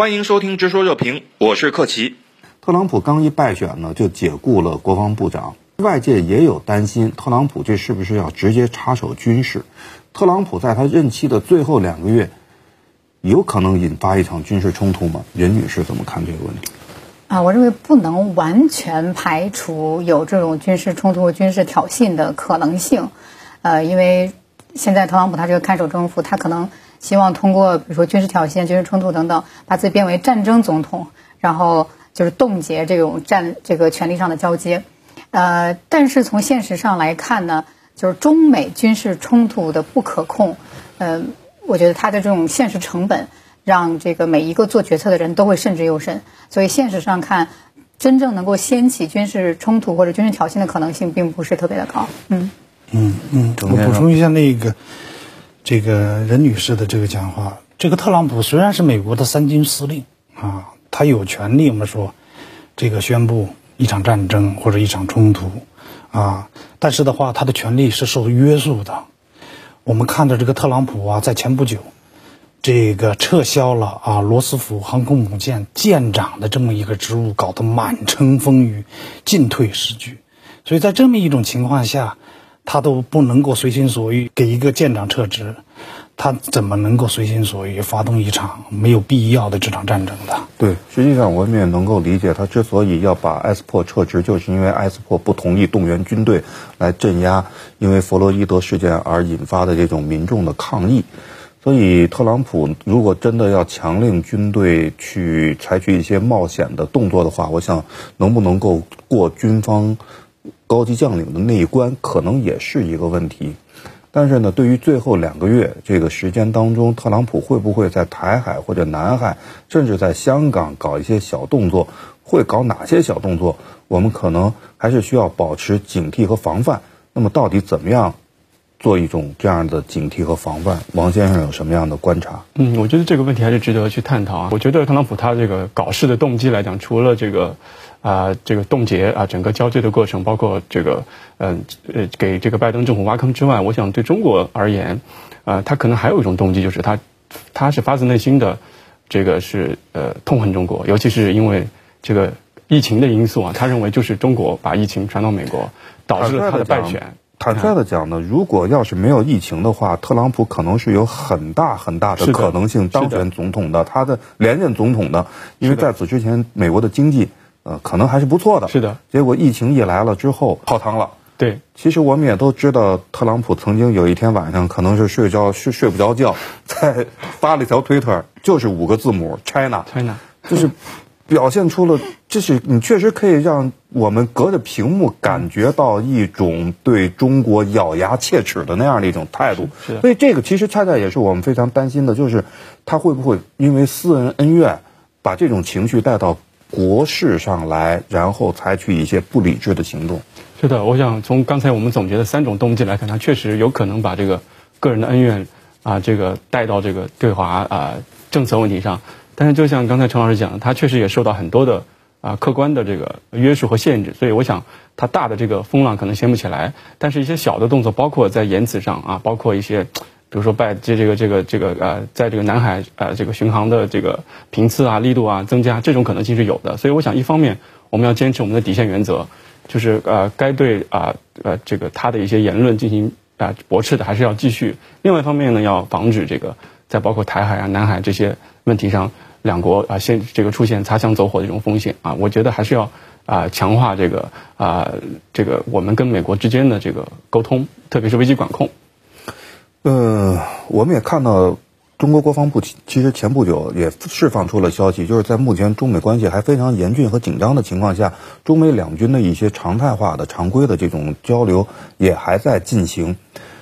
欢迎收听《直说热评》，我是克奇。特朗普刚一败选呢，就解雇了国防部长。外界也有担心，特朗普这是不是要直接插手军事？特朗普在他任期的最后两个月，有可能引发一场军事冲突吗？任女士怎么看这个问题？啊，我认为不能完全排除有这种军事冲突、军事挑衅的可能性。呃，因为现在特朗普他这个看守政府，他可能。希望通过比如说军事挑衅、军事冲突等等，把自己变为战争总统，然后就是冻结这种战这个权力上的交接。呃，但是从现实上来看呢，就是中美军事冲突的不可控，呃，我觉得它的这种现实成本，让这个每一个做决策的人都会慎之又慎。所以现实上看，真正能够掀起军事冲突或者军事挑衅的可能性，并不是特别的高。嗯嗯嗯，我补充一下那个。这个任女士的这个讲话，这个特朗普虽然是美国的三军司令啊，他有权利我们说，这个宣布一场战争或者一场冲突啊，但是的话，他的权利是受约束的。我们看到这个特朗普啊，在前不久，这个撤销了啊罗斯福航空母舰舰长的这么一个职务，搞得满城风雨，进退失据。所以在这么一种情况下。他都不能够随心所欲给一个舰长撤职，他怎么能够随心所欲发动一场没有必要的这场战争的？对，实际上我们也能够理解，他之所以要把埃斯珀撤职，就是因为埃斯珀不同意动员军队来镇压因为弗洛伊德事件而引发的这种民众的抗议。所以，特朗普如果真的要强令军队去采取一些冒险的动作的话，我想能不能够过军方？高级将领的那一关可能也是一个问题，但是呢，对于最后两个月这个时间当中，特朗普会不会在台海或者南海，甚至在香港搞一些小动作，会搞哪些小动作，我们可能还是需要保持警惕和防范。那么，到底怎么样做一种这样的警惕和防范？王先生有什么样的观察？嗯，我觉得这个问题还是值得去探讨啊。我觉得特朗普他这个搞事的动机来讲，除了这个。啊，这个冻结啊，整个交接的过程，包括这个，嗯，呃，给这个拜登政府挖坑之外，我想对中国而言，啊，他可能还有一种动机，就是他，他是发自内心的，这个是呃痛恨中国，尤其是因为这个疫情的因素啊，他认为就是中国把疫情传到美国，导致了他的败选。坦率的讲呢，如果要是没有疫情的话，特朗普可能是有很大很大的可能性当选总统的，他的连任总统的，因为在此之前，美国的经济。呃，可能还是不错的。是的，结果疫情一来了之后泡汤了。对，其实我们也都知道，特朗普曾经有一天晚上可能是睡着睡睡不着觉，在发了一条推特，就是五个字母 China China，就是表现出了，这是你确实可以让我们隔着屏幕感觉到一种对中国咬牙切齿的那样的一种态度。是所以这个其实恰恰也是我们非常担心的，就是他会不会因为私人恩怨，把这种情绪带到。国事上来，然后采取一些不理智的行动。是的，我想从刚才我们总结的三种动机来看，他确实有可能把这个个人的恩怨啊，这个带到这个对华啊政策问题上。但是，就像刚才陈老师讲的，他确实也受到很多的啊客观的这个约束和限制。所以，我想他大的这个风浪可能掀不起来，但是一些小的动作，包括在言辞上啊，包括一些。比如说，拜这这个这个这个呃，在这个南海呃这个巡航的这个频次啊、力度啊增加，这种可能性是有的。所以，我想一方面我们要坚持我们的底线原则，就是呃该对啊呃这个他的一些言论进行啊驳斥的，还是要继续。另外一方面呢，要防止这个在包括台海啊、南海这些问题上，两国啊现这个出现擦枪走火的这种风险啊，我觉得还是要啊强化这个啊这个我们跟美国之间的这个沟通，特别是危机管控。呃，我们也看到，中国国防部其实前不久也释放出了消息，就是在目前中美关系还非常严峻和紧张的情况下，中美两军的一些常态化的、常规的这种交流也还在进行。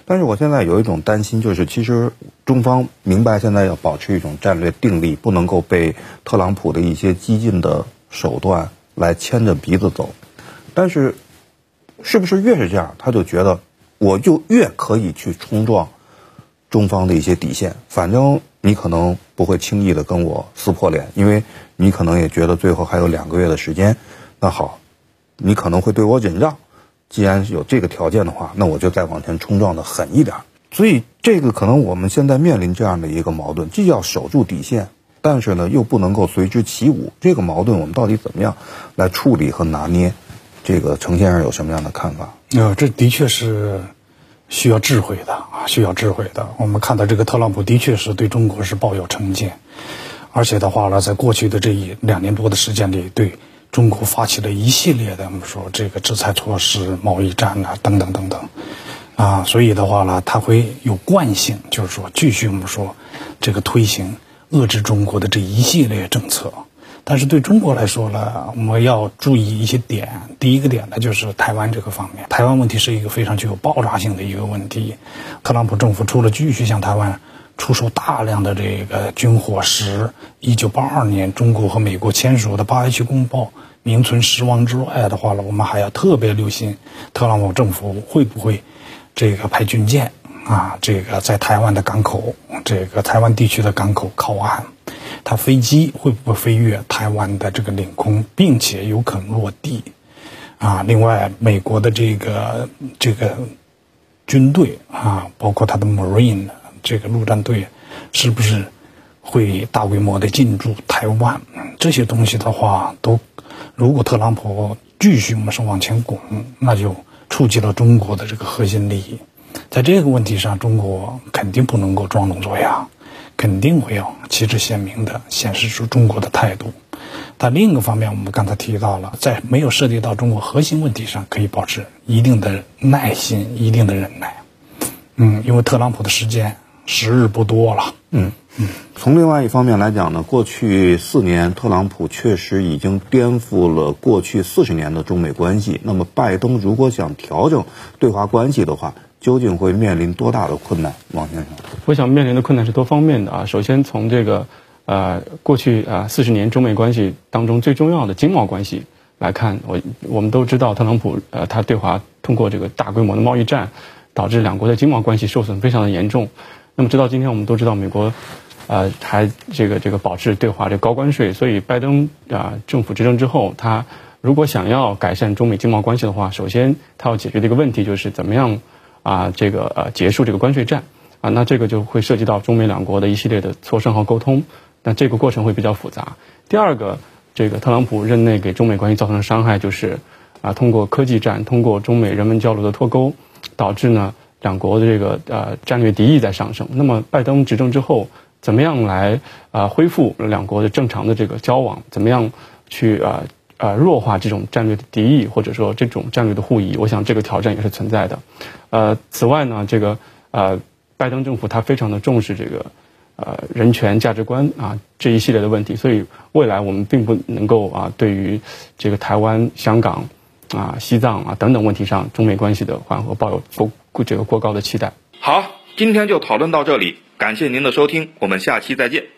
但是我现在有一种担心，就是其实中方明白现在要保持一种战略定力，不能够被特朗普的一些激进的手段来牵着鼻子走。但是，是不是越是这样，他就觉得我就越可以去冲撞？中方的一些底线，反正你可能不会轻易的跟我撕破脸，因为你可能也觉得最后还有两个月的时间。那好，你可能会对我忍让。既然有这个条件的话，那我就再往前冲撞的狠一点。所以这个可能我们现在面临这样的一个矛盾，既要守住底线，但是呢又不能够随之起舞，这个矛盾我们到底怎么样来处理和拿捏？这个程先生有什么样的看法？呃，这的确是需要智慧的，需要智慧的。我们看到这个特朗普的确是对中国是抱有成见，而且的话呢，在过去的这一两年多的时间里，对中国发起了一系列的我们说这个制裁措施、贸易战啊等等等等啊，所以的话呢，他会有惯性，就是说继续我们说这个推行遏制中国的这一系列政策。但是对中国来说呢，我们要注意一些点。第一个点呢，就是台湾这个方面，台湾问题是一个非常具有爆炸性的一个问题。特朗普政府除了继续向台湾出售大量的这个军火时，一九八二年中国和美国签署的八一七公报名存实亡之外的话呢，我们还要特别留心特朗普政府会不会这个派军舰啊，这个在台湾的港口，这个台湾地区的港口靠岸。它飞机会不会飞越台湾的这个领空，并且有可能落地？啊，另外，美国的这个这个军队啊，包括他的 Marine 这个陆战队，是不是会大规模的进驻台湾？这些东西的话，都如果特朗普继续我们是往前拱，那就触及了中国的这个核心利益。在这个问题上，中国肯定不能够装聋作哑。肯定会要旗帜鲜明的显示出中国的态度，但另一个方面，我们刚才提到了，在没有涉及到中国核心问题上，可以保持一定的耐心、一定的忍耐。嗯，因为特朗普的时间时日不多了。嗯嗯。从另外一方面来讲呢，过去四年，特朗普确实已经颠覆了过去四十年的中美关系。那么，拜登如果想调整对华关系的话，究竟会面临多大的困难，王先生？我想面临的困难是多方面的啊。首先从这个，呃，过去啊四十年中美关系当中最重要的经贸关系来看，我我们都知道特朗普呃他对华通过这个大规模的贸易战，导致两国的经贸关系受损非常的严重。那么直到今天我们都知道美国，呃还这个这个保持对华这高关税，所以拜登啊政府执政之后，他如果想要改善中美经贸关系的话，首先他要解决的一个问题就是怎么样。啊，这个呃，结束这个关税战，啊，那这个就会涉及到中美两国的一系列的磋商和沟通，那这个过程会比较复杂。第二个，这个特朗普任内给中美关系造成的伤害就是，啊，通过科技战，通过中美人文交流的脱钩，导致呢两国的这个呃战略敌意在上升。那么拜登执政之后，怎么样来啊恢复两国的正常的这个交往？怎么样去啊？呃，弱化这种战略的敌意，或者说这种战略的互疑，我想这个挑战也是存在的。呃，此外呢，这个呃，拜登政府他非常的重视这个呃人权价值观啊这一系列的问题，所以未来我们并不能够啊对于这个台湾、香港啊、西藏啊等等问题上中美关系的缓和抱有过这个过高的期待。好，今天就讨论到这里，感谢您的收听，我们下期再见。